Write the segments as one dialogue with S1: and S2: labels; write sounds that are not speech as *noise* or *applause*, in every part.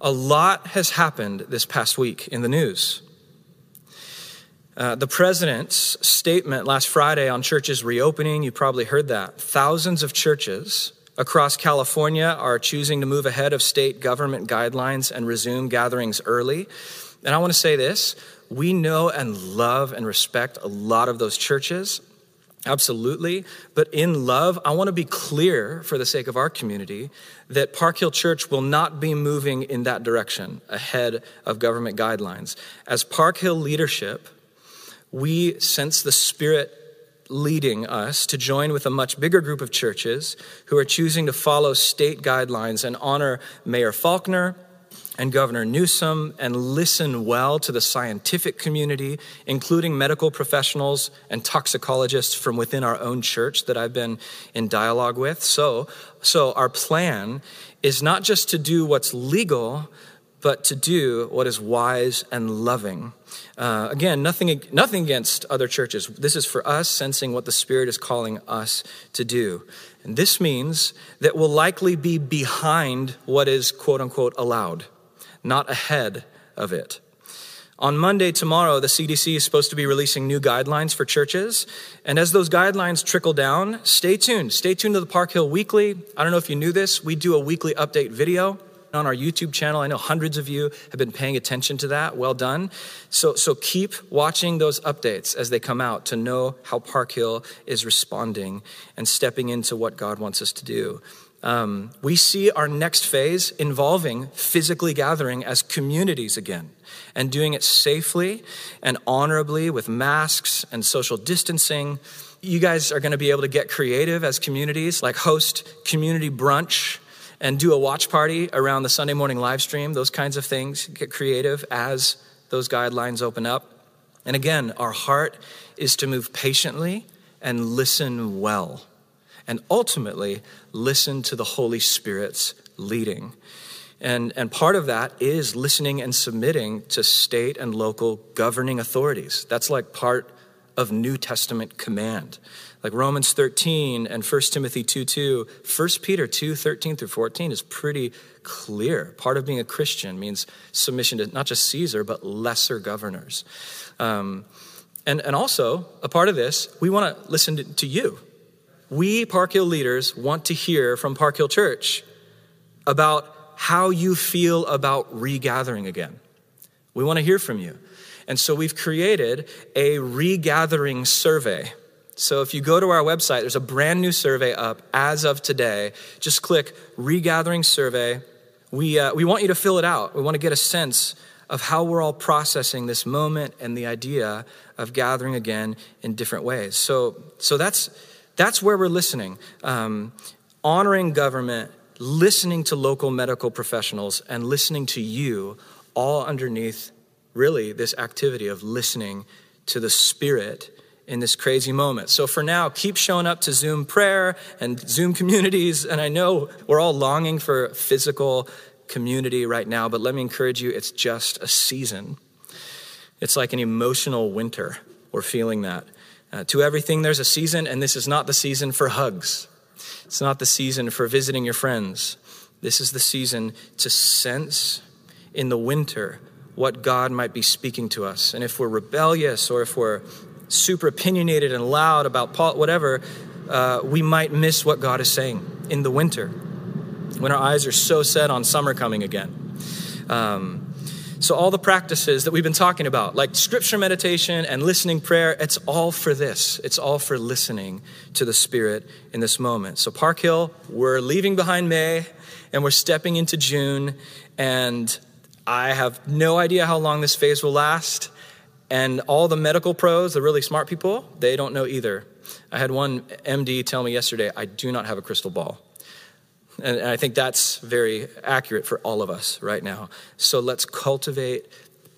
S1: A lot has happened this past week in the news. Uh, the president's statement last Friday on churches reopening, you probably heard that. Thousands of churches across California are choosing to move ahead of state government guidelines and resume gatherings early. And I want to say this we know and love and respect a lot of those churches. Absolutely. But in love, I want to be clear for the sake of our community that Park Hill Church will not be moving in that direction ahead of government guidelines. As Park Hill leadership, we sense the Spirit leading us to join with a much bigger group of churches who are choosing to follow state guidelines and honor Mayor Faulconer and Governor Newsom and listen well to the scientific community, including medical professionals and toxicologists from within our own church that I've been in dialogue with. So, so our plan is not just to do what's legal, but to do what is wise and loving. Uh, again, nothing, nothing against other churches. This is for us sensing what the Spirit is calling us to do. And this means that we'll likely be behind what is quote unquote allowed, not ahead of it. On Monday, tomorrow, the CDC is supposed to be releasing new guidelines for churches. And as those guidelines trickle down, stay tuned. Stay tuned to the Park Hill Weekly. I don't know if you knew this, we do a weekly update video on our YouTube channel. I know hundreds of you have been paying attention to that. Well done. So, so keep watching those updates as they come out to know how Park Hill is responding and stepping into what God wants us to do. Um, we see our next phase involving physically gathering as communities again and doing it safely and honorably with masks and social distancing. You guys are going to be able to get creative as communities, like host community brunch and do a watch party around the Sunday morning live stream, those kinds of things. Get creative as those guidelines open up. And again, our heart is to move patiently and listen well, and ultimately listen to the Holy Spirit's leading. And, and part of that is listening and submitting to state and local governing authorities. That's like part of New Testament command like Romans 13 and 1 Timothy 2 2. 1 Peter 2 13 through 14 is pretty clear. Part of being a Christian means submission to not just Caesar, but lesser governors. Um, and, and also, a part of this, we want to listen to, to you. We, Park Hill leaders, want to hear from Park Hill Church about how you feel about regathering again. We want to hear from you. And so we've created a regathering survey. So if you go to our website, there's a brand new survey up as of today. Just click Regathering Survey. We, uh, we want you to fill it out. We want to get a sense of how we're all processing this moment and the idea of gathering again in different ways. So, so that's, that's where we're listening. Um, honoring government, listening to local medical professionals, and listening to you, all underneath really this activity of listening to the Spirit in this crazy moment. So for now, keep showing up to Zoom prayer and Zoom communities. And I know we're all longing for physical community right now, but let me encourage you it's just a season. It's like an emotional winter. We're feeling that. Uh, to everything, there's a season, and this is not the season for hugs. It's not the season for visiting your friends. This is the season to sense in the winter what God might be speaking to us. And if we're rebellious or if we're super opinionated and loud about Paul, whatever, uh, we might miss what God is saying in the winter when our eyes are so set on summer coming again. Um, so, all the practices that we've been talking about, like scripture meditation and listening prayer, it's all for this. It's all for listening to the Spirit in this moment. So, Park Hill, we're leaving behind May and we're stepping into June. And I have no idea how long this phase will last. And all the medical pros, the really smart people, they don't know either. I had one MD tell me yesterday, I do not have a crystal ball. And I think that's very accurate for all of us right now. So let's cultivate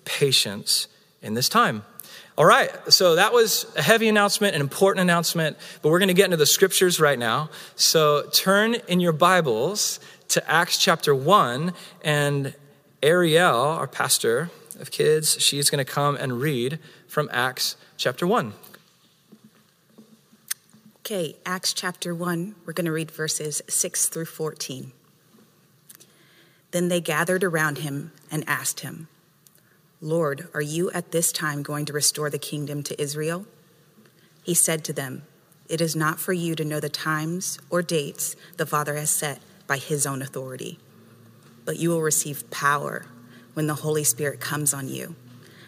S1: patience in this time. All right, so that was a heavy announcement, an important announcement, but we're going to get into the scriptures right now. So turn in your Bibles to Acts chapter 1, and Ariel, our pastor, of kids, she's going to come and read from Acts chapter 1.
S2: Okay, Acts chapter 1, we're going to read verses 6 through 14. Then they gathered around him and asked him, Lord, are you at this time going to restore the kingdom to Israel? He said to them, It is not for you to know the times or dates the Father has set by his own authority, but you will receive power when the Holy Spirit comes on you,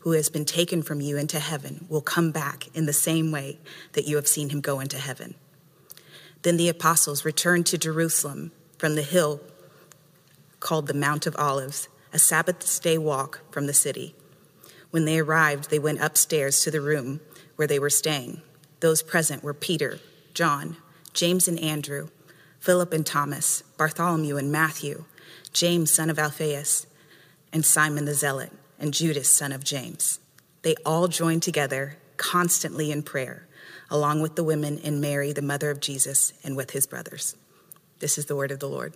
S2: who has been taken from you into heaven will come back in the same way that you have seen him go into heaven. Then the apostles returned to Jerusalem from the hill called the Mount of Olives, a Sabbath day walk from the city. When they arrived, they went upstairs to the room where they were staying. Those present were Peter, John, James and Andrew, Philip and Thomas, Bartholomew and Matthew, James, son of Alphaeus, and Simon the Zealot, and Judas, son of James. They all joined together constantly in prayer, along with the women and Mary, the mother of Jesus, and with his brothers. This is the word of the Lord.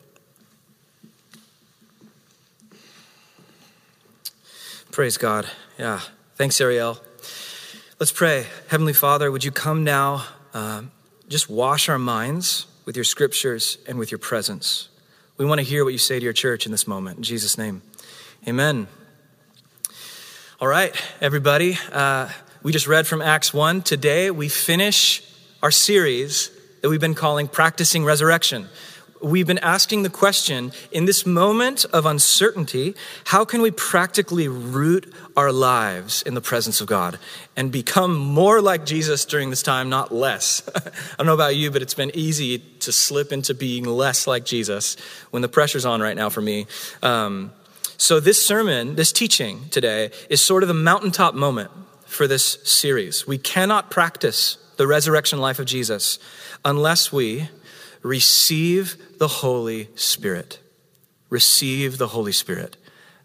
S1: Praise God. Yeah. Thanks, Ariel. Let's pray. Heavenly Father, would you come now, uh, just wash our minds with your scriptures and with your presence. We want to hear what you say to your church in this moment. In Jesus' name, amen. All right, everybody. Uh, we just read from Acts 1. Today, we finish our series that we've been calling Practicing Resurrection we've been asking the question in this moment of uncertainty, how can we practically root our lives in the presence of God and become more like Jesus during this time, not less? *laughs* I don't know about you, but it's been easy to slip into being less like Jesus when the pressure's on right now for me. Um, so, this sermon, this teaching today, is sort of the mountaintop moment for this series. We cannot practice the resurrection life of Jesus unless we receive the Holy Spirit. Receive the Holy Spirit.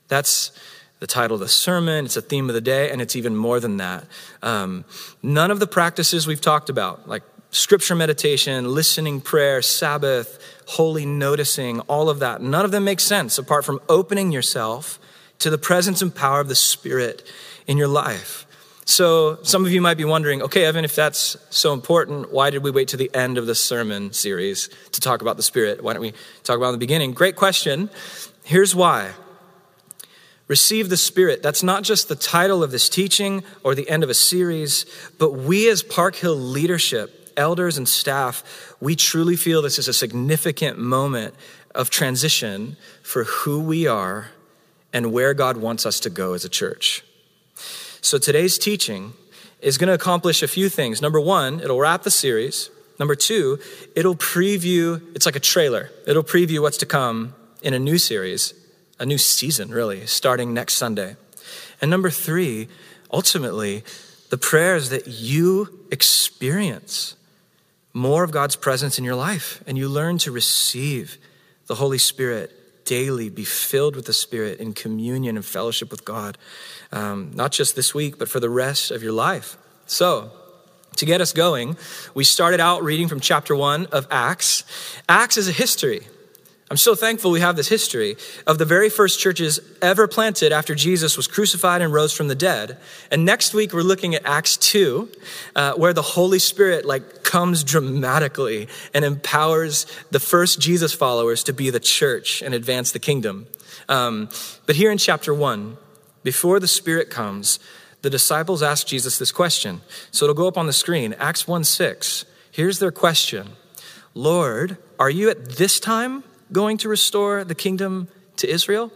S1: That's the title of the sermon, it's a theme of the day, and it's even more than that. Um, none of the practices we've talked about, like scripture meditation, listening prayer, Sabbath, holy noticing, all of that, none of them make sense apart from opening yourself to the presence and power of the Spirit in your life. So some of you might be wondering, okay, Evan, if that's so important, why did we wait to the end of the sermon series to talk about the Spirit? Why don't we talk about it in the beginning? Great question. Here's why. Receive the Spirit. That's not just the title of this teaching or the end of a series, but we as Park Hill leadership, elders and staff, we truly feel this is a significant moment of transition for who we are and where God wants us to go as a church. So today's teaching is going to accomplish a few things. Number one, it'll wrap the series. Number two, it'll preview, it's like a trailer. It'll preview what's to come in a new series, a new season, really, starting next Sunday. And number three, ultimately, the prayers that you experience more of God's presence in your life and you learn to receive the Holy Spirit daily, be filled with the Spirit in communion and fellowship with God um, not just this week, but for the rest of your life. So, to get us going, we started out reading from chapter one of Acts. Acts is a history. I'm so thankful we have this history of the very first churches ever planted after Jesus was crucified and rose from the dead. And next week we're looking at Acts 2, uh, where the Holy Spirit like comes dramatically and empowers the first Jesus followers to be the church and advance the kingdom. Um, but here in chapter 1, before the Spirit comes, the disciples ask Jesus this question. So it'll go up on the screen. Acts 1 6. Here's their question Lord, are you at this time going to restore the kingdom to Israel?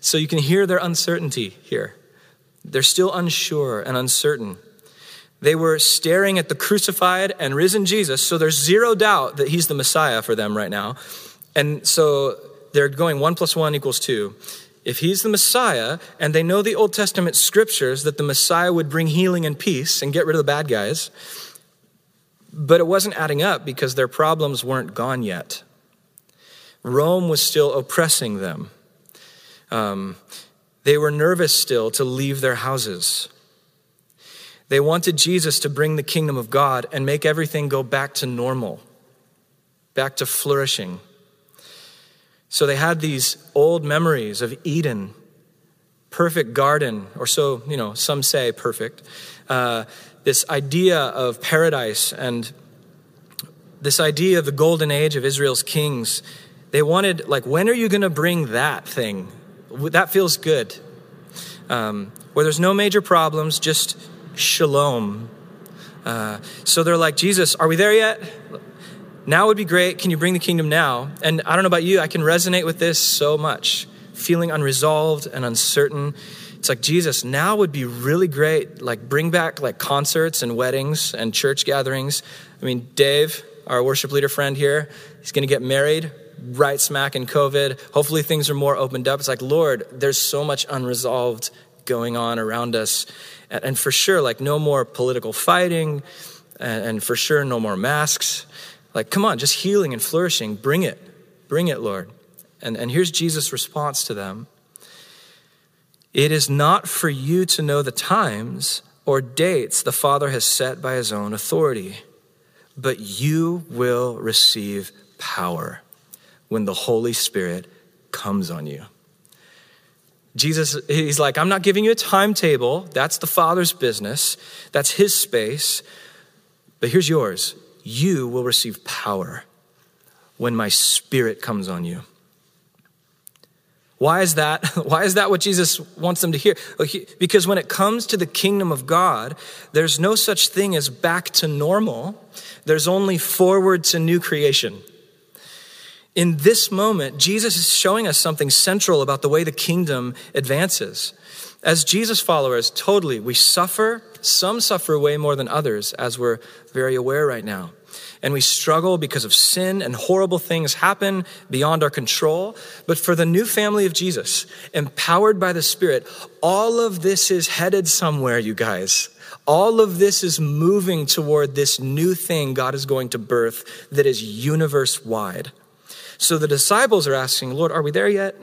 S1: So you can hear their uncertainty here. They're still unsure and uncertain. They were staring at the crucified and risen Jesus, so there's zero doubt that he's the Messiah for them right now. And so they're going one plus one equals two if he's the Messiah, and they know the Old Testament scriptures that the Messiah would bring healing and peace and get rid of the bad guys, but it wasn't adding up because their problems weren't gone yet. Rome was still oppressing them. Um, They were nervous still to leave their houses. They wanted Jesus to bring the kingdom of God and make everything go back to normal, back to flourishing. So they had these old memories of Eden, perfect garden, or so, you know, some say perfect. Uh, this idea of paradise and this idea of the golden age of Israel's kings. They wanted, like, when are you going to bring that thing? That feels good. Um, where there's no major problems, just shalom. Uh, so they're like, Jesus, are we there yet? Now would be great. Can you bring the kingdom now? And I don't know about you, I can resonate with this so much. Feeling unresolved and uncertain. It's like, Jesus, now would be really great. Like, bring back like concerts and weddings and church gatherings. I mean, Dave, our worship leader friend here, he's going to get married right smack in COVID. Hopefully, things are more opened up. It's like, Lord, there's so much unresolved going on around us. And for sure, like, no more political fighting, and for sure, no more masks. Like, come on, just healing and flourishing. Bring it. Bring it, Lord. And, and here's Jesus' response to them It is not for you to know the times or dates the Father has set by his own authority, but you will receive power when the Holy Spirit comes on you. Jesus, he's like, I'm not giving you a timetable. That's the Father's business, that's his space. But here's yours you will receive power when my spirit comes on you. Why is that? *laughs* Why is that what Jesus wants them to hear? Because when it comes to the kingdom of God, there's no such thing as back to normal. There's only forward to new creation. In this moment, Jesus is showing us something central about the way the kingdom advances. As Jesus followers, totally, we suffer. Some suffer way more than others, as we're very aware right now. And we struggle because of sin and horrible things happen beyond our control. But for the new family of Jesus, empowered by the Spirit, all of this is headed somewhere, you guys. All of this is moving toward this new thing God is going to birth that is universe wide. So the disciples are asking, Lord, are we there yet?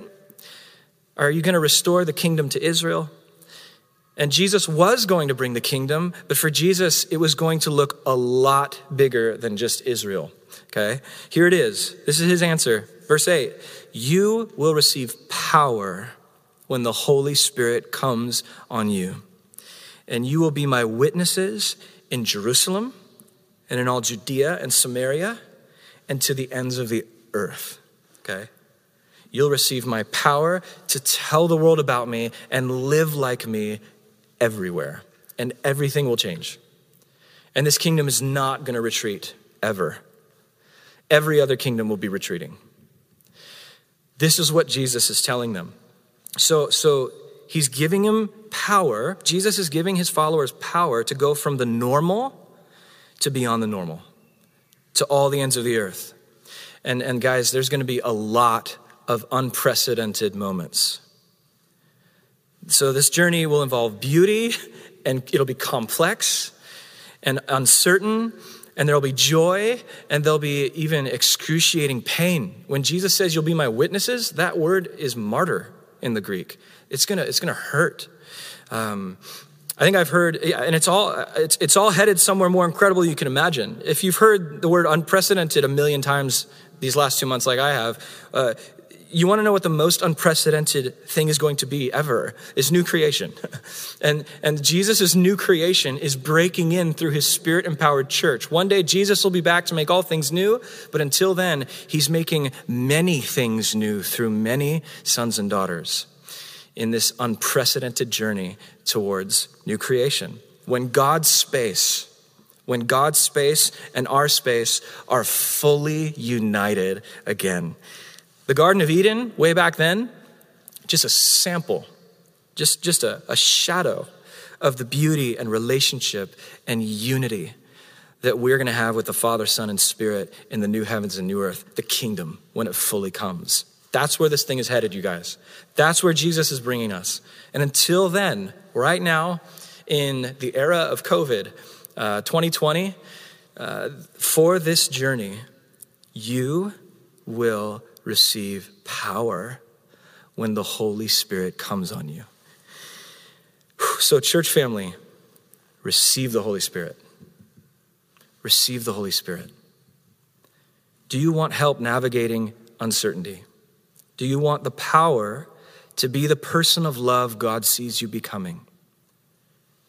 S1: Are you going to restore the kingdom to Israel? And Jesus was going to bring the kingdom, but for Jesus, it was going to look a lot bigger than just Israel. Okay? Here it is. This is his answer. Verse 8 You will receive power when the Holy Spirit comes on you. And you will be my witnesses in Jerusalem and in all Judea and Samaria and to the ends of the earth. Okay? You'll receive my power to tell the world about me and live like me everywhere. And everything will change. And this kingdom is not going to retreat ever. Every other kingdom will be retreating. This is what Jesus is telling them. So, so he's giving them power. Jesus is giving his followers power to go from the normal to beyond the normal, to all the ends of the earth. And, and guys, there's going to be a lot of unprecedented moments. So, this journey will involve beauty, and it'll be complex and uncertain, and there'll be joy, and there'll be even excruciating pain. When Jesus says, You'll be my witnesses, that word is martyr in the Greek. It's gonna, it's gonna hurt. Um, I think I've heard, and it's all, it's, it's all headed somewhere more incredible you can imagine. If you've heard the word unprecedented a million times these last two months, like I have, uh, you want to know what the most unprecedented thing is going to be ever is new creation. *laughs* and, and Jesus' new creation is breaking in through his spirit empowered church. One day Jesus will be back to make all things new, but until then, he's making many things new through many sons and daughters in this unprecedented journey towards new creation. When God's space, when God's space and our space are fully united again. The Garden of Eden, way back then, just a sample, just, just a, a shadow of the beauty and relationship and unity that we're going to have with the Father, Son, and Spirit in the new heavens and new earth, the kingdom, when it fully comes. That's where this thing is headed, you guys. That's where Jesus is bringing us. And until then, right now, in the era of COVID, uh, 2020, uh, for this journey, you will receive power when the Holy Spirit comes on you. So, church family, receive the Holy Spirit. Receive the Holy Spirit. Do you want help navigating uncertainty? Do you want the power to be the person of love God sees you becoming?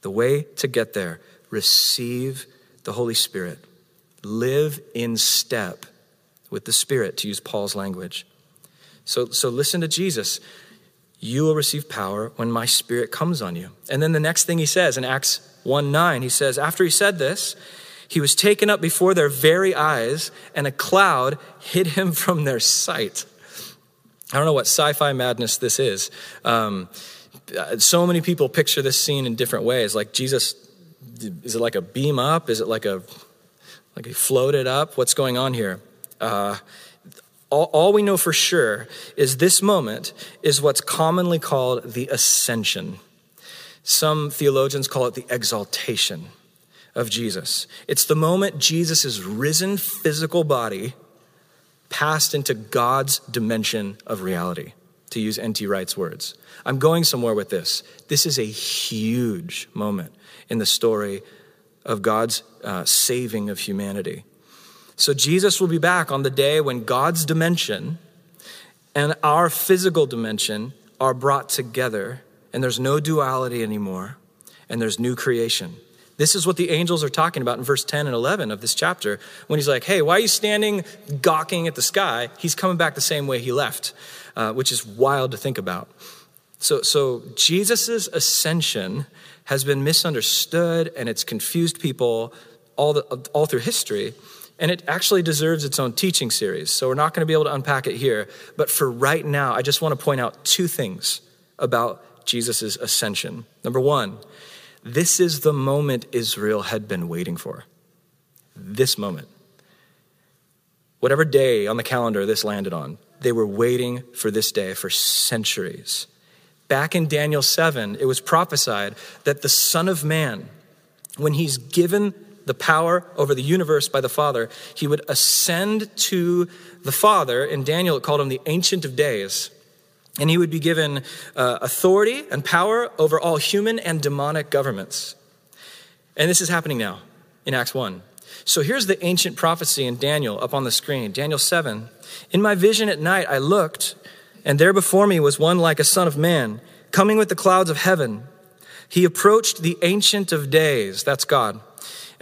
S1: The way to get there, receive the Holy Spirit. Live in step with the Spirit, to use Paul's language. So, so listen to Jesus. You will receive power when my Spirit comes on you. And then the next thing he says in Acts 1 9, he says, After he said this, he was taken up before their very eyes, and a cloud hid him *laughs* from their sight. I don't know what sci fi madness this is. Um, so many people picture this scene in different ways. Like Jesus, is it like a beam up? Is it like a like he floated up? What's going on here? Uh, all, all we know for sure is this moment is what's commonly called the ascension. Some theologians call it the exaltation of Jesus. It's the moment Jesus' risen physical body passed into God's dimension of reality, to use N.T. Wright's words. I'm going somewhere with this. This is a huge moment in the story of God's uh, saving of humanity. So Jesus will be back on the day when God's dimension and our physical dimension are brought together, and there's no duality anymore, and there's new creation. This is what the angels are talking about in verse 10 and 11 of this chapter when he's like, Hey, why are you standing gawking at the sky? He's coming back the same way he left, uh, which is wild to think about. So, so Jesus' ascension has been misunderstood and it's confused people all, the, all through history. And it actually deserves its own teaching series. So we're not going to be able to unpack it here. But for right now, I just want to point out two things about Jesus' ascension. Number one, this is the moment Israel had been waiting for. This moment. Whatever day on the calendar this landed on, they were waiting for this day for centuries. Back in Daniel 7, it was prophesied that the Son of Man, when he's given the power over the universe by the Father, he would ascend to the Father. In Daniel, it called him the Ancient of Days. And he would be given uh, authority and power over all human and demonic governments. And this is happening now in Acts 1. So here's the ancient prophecy in Daniel up on the screen Daniel 7. In my vision at night, I looked, and there before me was one like a son of man, coming with the clouds of heaven. He approached the Ancient of Days, that's God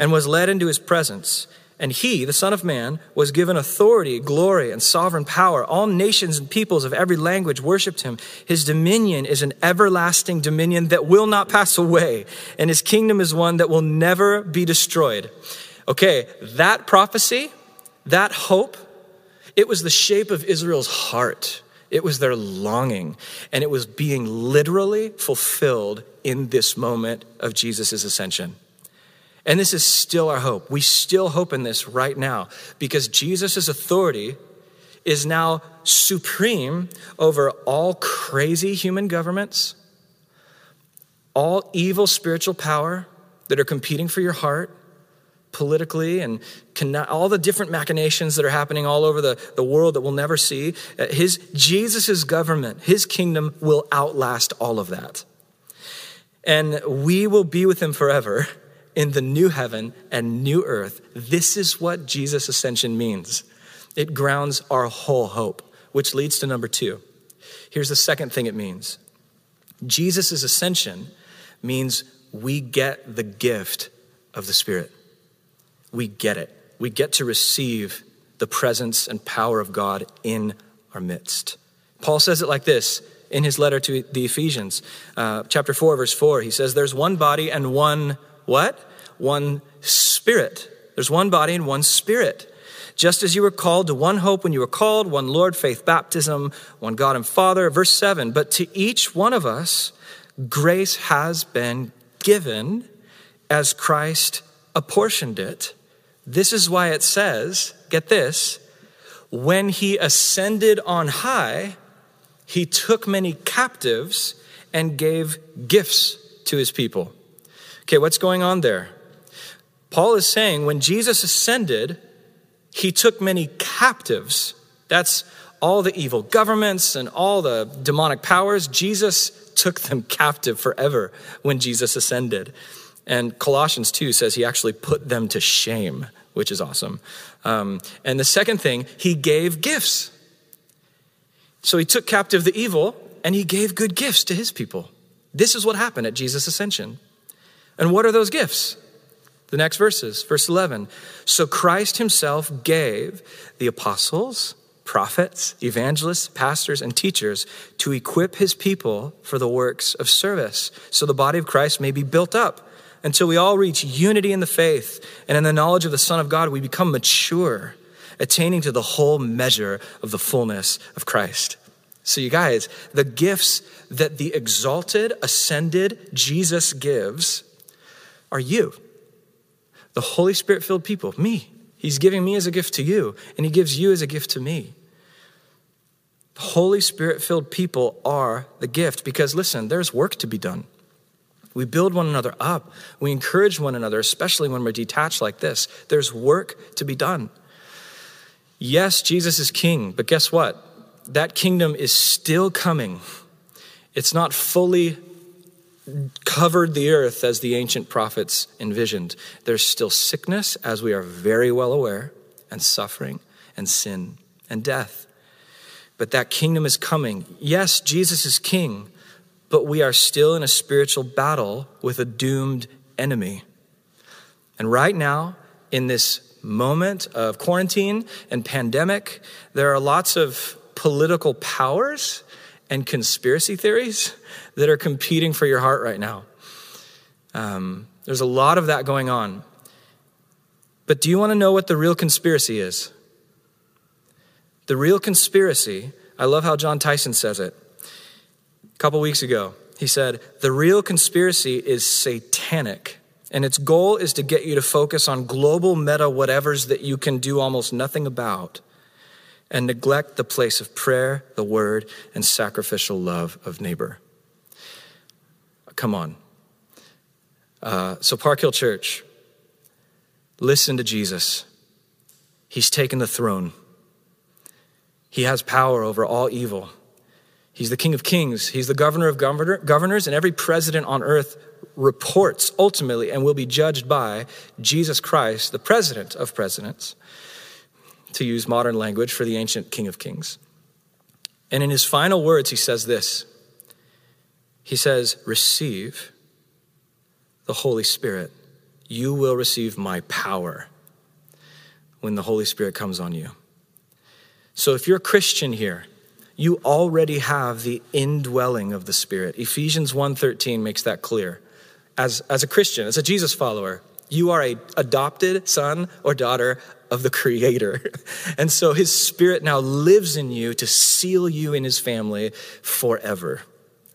S1: and was led into his presence. And he, the Son of Man, was given authority, glory, and sovereign power. All nations and peoples of every language worshiped him. His dominion is an everlasting dominion that will not pass away, and his kingdom is one that will never be destroyed. Okay, that prophecy, that hope, it was the shape of Israel's heart. It was their longing, and it was being literally fulfilled in this moment of Jesus' ascension. And this is still our hope. We still hope in this right now because Jesus' authority is now supreme over all crazy human governments, all evil spiritual power that are competing for your heart politically and all the different machinations that are happening all over the, the world that we'll never see. Uh, his Jesus' government, his kingdom will outlast all of that. And we will be with him forever *laughs* in the new heaven and new earth. This is what Jesus' ascension means. It grounds our whole hope, which leads to number two. Here's the second thing it means Jesus' ascension means we get the gift of the Spirit. We get it. We get to receive the presence and power of God in our midst. Paul says it like this in his letter to the Ephesians, uh, chapter 4, verse 4. He says, There's one body and one what? One spirit. There's one body and one spirit. Just as you were called to one hope when you were called, one Lord, faith, baptism, one God and Father. Verse 7 But to each one of us, grace has been given as Christ apportioned it. This is why it says, get this, when he ascended on high, he took many captives and gave gifts to his people. Okay, what's going on there? Paul is saying when Jesus ascended, he took many captives. That's all the evil governments and all the demonic powers, Jesus took them *laughs* captive forever when Jesus ascended. And Colossians 2 says he actually put them to shame, which is awesome. Um, and the second thing, he gave gifts. So he took captive the evil and he gave good gifts to his people. This is what happened at Jesus' ascension. And what are those gifts? The next verses, verse 11. So Christ himself gave the apostles, prophets, evangelists, pastors, and teachers to equip his people for the works of service, so the body of Christ may be built up until we all reach unity in the faith and in the knowledge of the Son of God, we become mature, attaining to the whole measure of the fullness of Christ. So, you guys, the gifts that the exalted, ascended Jesus gives are you, the Holy Spirit filled people, me. He's giving me as a gift to you, and He gives you as a gift to me. The Holy Spirit filled people are the gift because, listen, there's work to be done. We build one another up. We encourage one another, especially when we're detached like this. There's work to be done. Yes, Jesus is king, but guess what? That kingdom is still coming. It's not fully covered the earth as the ancient prophets envisioned. There's still sickness, as we are very well aware, and suffering, and sin, and death. But that kingdom is coming. Yes, Jesus is king, but we are still in a spiritual battle with a doomed enemy. And right now, in this moment of quarantine and pandemic, there are lots of political powers and conspiracy theories that are competing for your heart right now. Um, there's a lot of that going on. But do you want to know what the real conspiracy is? The real conspiracy, I love how Jon Tyson says it A couple weeks ago. He said, The real conspiracy is satanic. And its goal is to get you to focus on global meta whatevers that you can do almost nothing about and neglect the place of prayer, the word, and sacrificial love of neighbor. Come on. Uh, so, Park Hill Church, listen to Jesus. He's taken the throne, He has power over all evil. He's the King of Kings. He's the governor of governor, governors, and every president on earth reports ultimately and will be judged by Jesus Christ, the president of presidents, to use modern language for the ancient King of Kings. And in his final words, he says this He says, Receive the Holy Spirit. You will receive my power when the Holy Spirit comes on you. So if you're a Christian here, you already have the indwelling of the Spirit. Ephesians 1:13 makes that clear. As, as a Christian, as a Jesus follower, you are a adopted son or daughter of the Creator. *laughs* And so His Spirit now lives in you to seal you in His family forever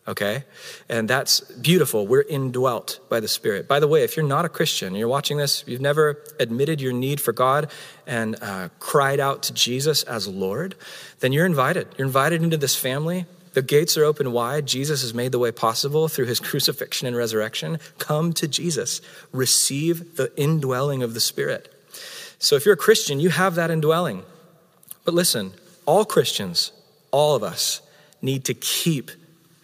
S1: okay? And that's beautiful. We're indwelt by the Spirit. By the way, if you're not a Christian, you're watching this, you've never admitted your need for God and uh, cried out to Jesus as Lord, then you're invited. You're invited into this family. The gates are open wide. Jesus has made the way possible through his *laughs* crucifixion and resurrection. Come to Jesus. Receive the indwelling of the Spirit. So if you're a Christian, you have that indwelling. But listen, all Christians, all of us, need to keep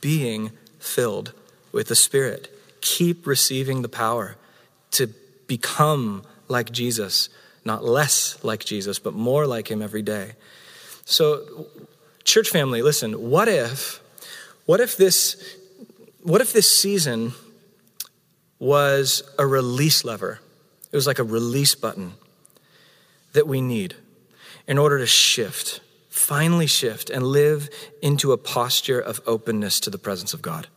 S1: being filled with the Spirit. Keep receiving the power to become like Jesus, not less like Jesus, but more like Him every day. So, church family, listen, what if, what if this, what if this season was a release lever? It was like a release button that we need in order to shift finally shift and live into a posture of openness to the presence of God.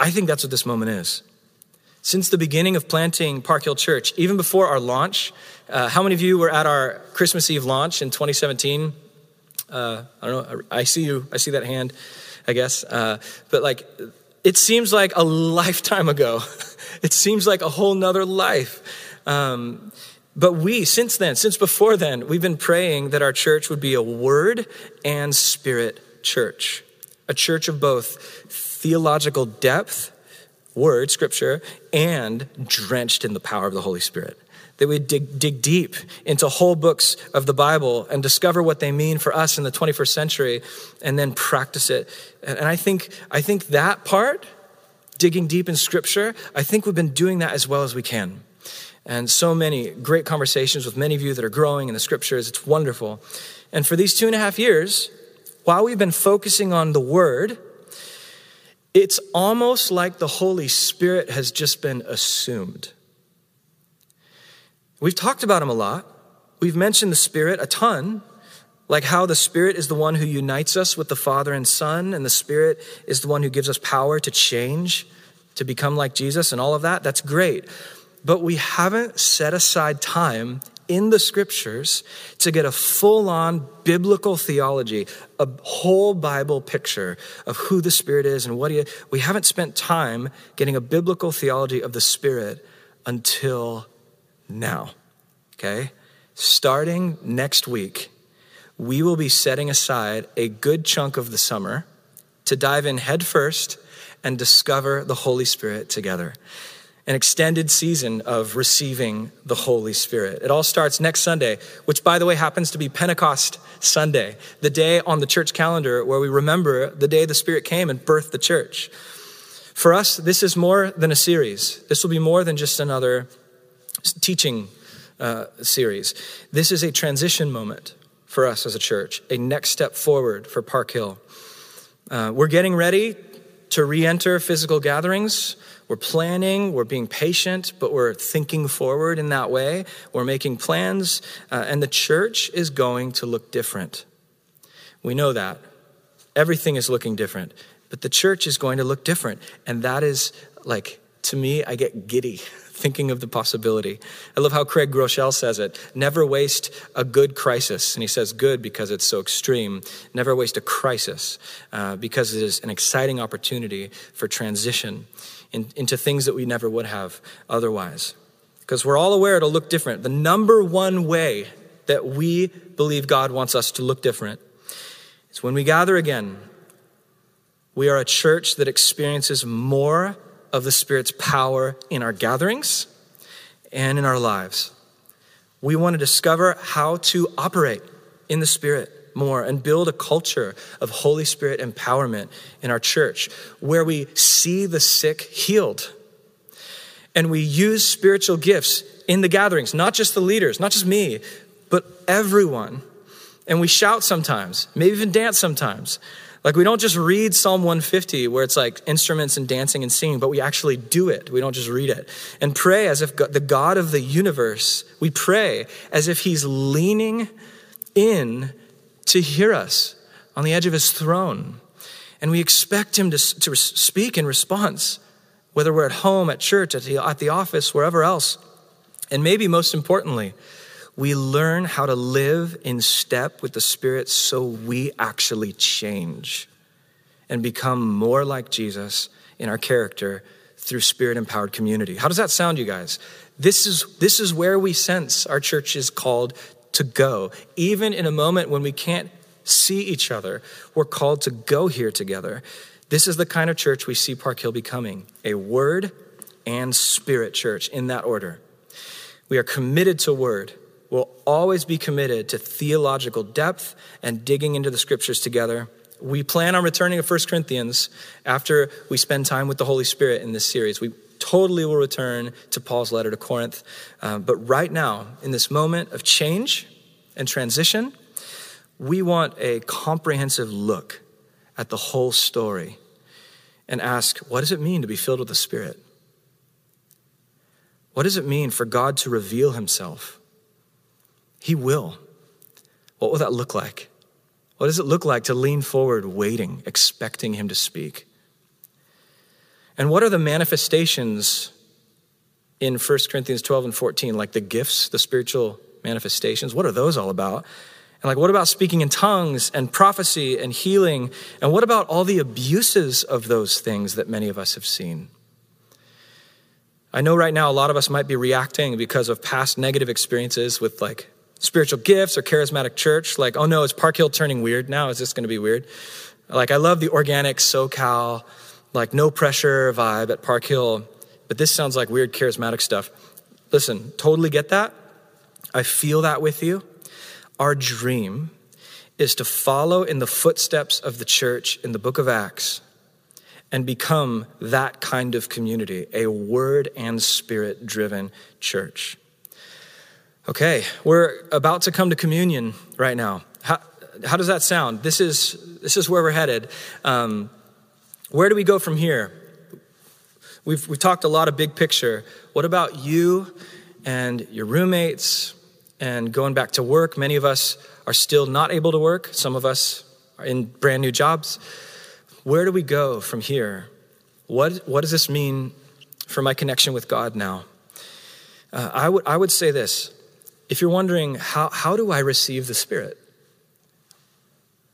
S1: I think that's what this moment is. Since the beginning of planting Park Hill Church, even before our launch, uh, how many of you were at our Christmas Eve launch in 2017? Uh, I don't know. I see you. I see that hand, I guess. Uh, but like, it seems like a *laughs* lifetime ago. it seems like a whole nother life. Um, but we, since then, since before then, we've been praying that our church would be a word and spirit church, a church of both theological depth, word, scripture, and drenched in the power of the Holy Spirit. that we dig, dig deep into whole books of the Bible and discover what they mean for us in the 21st century and then practice it. And, and I think, I think that part, digging deep in scripture, I think we've been doing that as well as we can. And so many great conversations with many of you that are growing in the scriptures. It's wonderful. And for these two and a half years, while we've been focusing on the word, it's almost like the Holy Spirit has just been assumed. We've talked about him a lot. We've mentioned the Spirit a ton, like how the Spirit is the one who unites us with the Father and Son, and the Spirit is the one who gives us power to change, to become like Jesus, and all of that. That's great. But we haven't set aside time in the scriptures to get a full on biblical theology, a whole Bible picture of who the Spirit is and what he We haven't spent time getting a biblical theology of the Spirit until now. Okay? Starting next week, we will be setting aside a good chunk of the summer to dive in headfirst and discover the Holy Spirit together. An extended season of receiving the Holy Spirit. It all starts next Sunday, which, by the way, happens to be Pentecost Sunday, the day on the church calendar where we remember the day the Spirit came and birthed the church. For us, this is more than a series. This will be more than just another teaching uh, series. This is a transition moment for us as a church, a next step forward for Park Hill. Uh, we're getting ready to re enter physical gatherings. We're planning, we're being patient, but we're thinking forward in that way. We're making plans, uh, and the church is going to look different. We know that. Everything is looking different, but the church is going to look different. And that is like, to me, I get giddy *laughs* thinking of the possibility. I love how Craig Groeschel says it never waste a good crisis. And he says good because it's so extreme. Never waste a crisis uh, because it is an exciting opportunity for transition in, into things that we never would have otherwise. Because we're all aware it'll look different. The number one way that we believe God wants us to look different is when we gather again. We are a church that experiences more of the Spirit's power in our gatherings and in our lives. We want to discover how to operate in the Spirit more and build a culture of Holy Spirit empowerment in our church where we see the sick healed. And we use spiritual gifts in the gatherings, not just the leaders, not just me, but everyone. And we shout sometimes, maybe even dance sometimes. Like, we don't just read Psalm 150 where it's like instruments and dancing and singing, but we actually do it. We don't just read it. And pray as if the God of the universe, we pray as if He's leaning in to hear us on the edge of His throne. And we expect Him to, to speak in response, whether we're at home, at church, at the, at the office, wherever else. And maybe most importantly, we learn how to live in step with the Spirit so we actually change and become more like Jesus in our character through spirit empowered community. How does that sound, you guys? This is, this is where we sense our church is called to go. Even in a moment when we can't see each other, we're called to go here together. This is the kind of church we see Park Hill becoming a word and spirit church in that order. We are committed to word We'll always be committed to theological depth and digging into the scriptures together. We plan on returning to 1 Corinthians after we spend time with the Holy Spirit in this series. We totally will return to Paul's letter to Corinth. Uh, but right now, in this moment of change and transition, we want a comprehensive look at the whole story and ask what does it mean to be filled with the Spirit? What does it mean for God to reveal himself? He will. What will that look like? What does it look like to lean forward, waiting, expecting Him to speak? And what are the manifestations in 1 Corinthians 12 and 14, like the gifts, the spiritual manifestations? What are those all about? And like, what about speaking in tongues and prophecy and healing? And what about all the abuses of those things that many of us have seen? I know right now a lot of us might be reacting because of past negative experiences with like spiritual gifts or charismatic church. Like, oh no, is Park Hill turning weird now? Is this going to be weird? Like, I love the organic SoCal, like no pressure vibe at Park Hill, but this sounds like weird charismatic stuff. Listen, totally get that. I feel that with you. Our dream is to follow in the footsteps of the church in the book of Acts and become that kind of community, a word and spirit driven church. Okay, we're about to come to communion right now. How, how does that sound? This is, this is where we're headed. Um, where do we go from here? We've, we've talked a lot of big picture. What about you and your roommates and going back to work? Many of us are still not able to work, some of us are in brand new jobs. Where do we go from here? What, what does this mean for my connection with God now? Uh, I, would, I would say this if you're wondering, how, how do I receive the Spirit?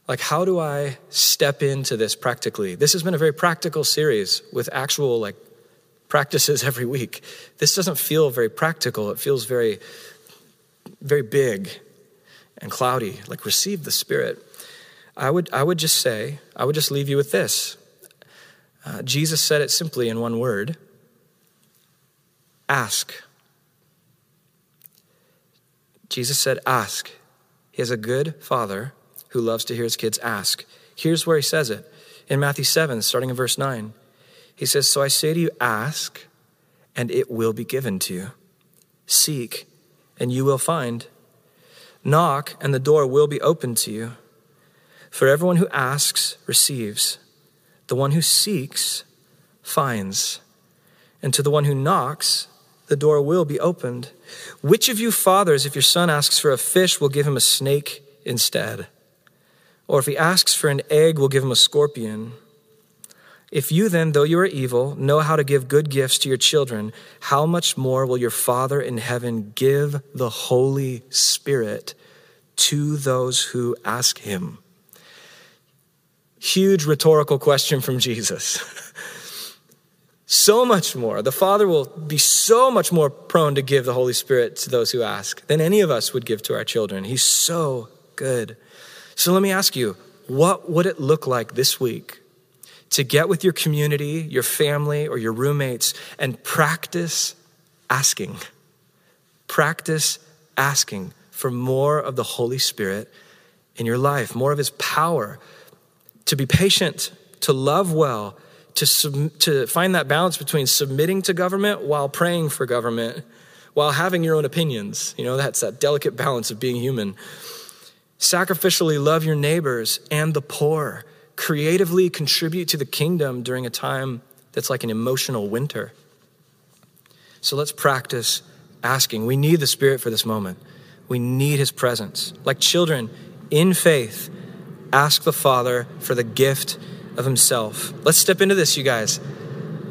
S1: Like, how do I step into this practically? This has been a very practical series with actual, like, practices *laughs* every week. This doesn't feel very practical. It feels very, very big and cloudy. Like, receive the Spirit. I would, I would just say, I would just leave you with this. Uh, Jesus said it simply in one word ask. Jesus said, ask. He has a good father who loves to hear his kids ask. Here's where he says it in Matthew 7, starting in verse 9. He says, So I say to you, ask, and it will be given to you. Seek, and you will find. Knock, and the door will be opened to you. For everyone who asks receives, the one who seeks finds, and to the one who knocks, the door will be opened. Which of you fathers, if your son asks for a fish, will give him a snake instead? Or if he asks for an egg, we'll give him a scorpion? If you then, though you are evil, know how to give good gifts to your children, how much more will your Father in heaven give the Holy Spirit to those who ask him? Huge rhetorical question from Jesus. *laughs* so much more. The Father will be so much more prone to give the Holy Spirit to those who ask than any of us would give to our children. He's so good. So let me ask you, what would it look like this week to get with your community, your family, or your roommates and practice asking. Practice asking for more of the Holy Spirit in your life, more of His power, to be patient, to love well, to, sub- to find that balance between submitting to government while praying for government, while having your own opinions. You know, that's that delicate balance of being human. Sacrificially love your neighbors and the poor creatively contribute to the kingdom during a time that's like an emotional winter. So let's practice asking. We need the Spirit for this moment. We need His presence. Like children, in faith, ask the Father for the gift of Himself. Let's step into this, you guys.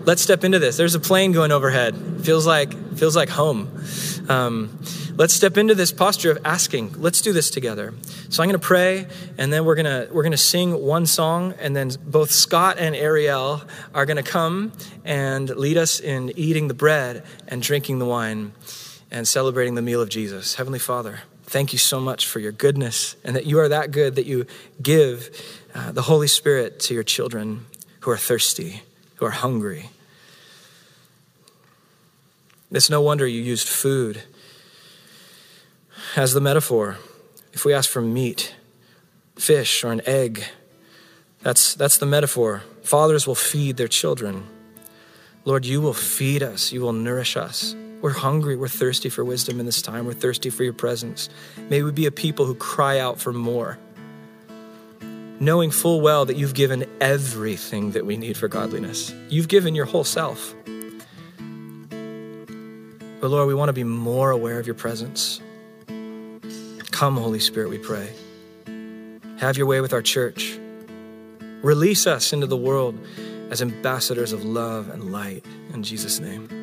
S1: Let's step into this. There's a plane going overhead. Feels like feels like home. Um, let's step into this posture of asking. Let's do this together. So I'm going to pray, and then we're going to we're to sing one song, and then both Scott and Ariel are going to come and lead us in eating the bread and drinking the wine and celebrating the meal of Jesus. Heavenly Father, thank you so much for your goodness and that you are that good that you give uh, the Holy Spirit to your children who are thirsty, who are hungry. It's no wonder you used food as the metaphor. If we ask for meat, fish, or an egg, that's, that's the metaphor. Fathers will feed their children. Lord, you will feed us, you will nourish us. We're hungry, we're thirsty for wisdom in this time, we're thirsty for your presence. May we be a people who cry out for more, knowing full well that you've given everything that we need for godliness. You've given your whole self. But Lord, we want to be more aware of your presence. Come, Holy Spirit, we pray. Have your way with our church. Release us into the world as ambassadors of love and light. In Jesus' name.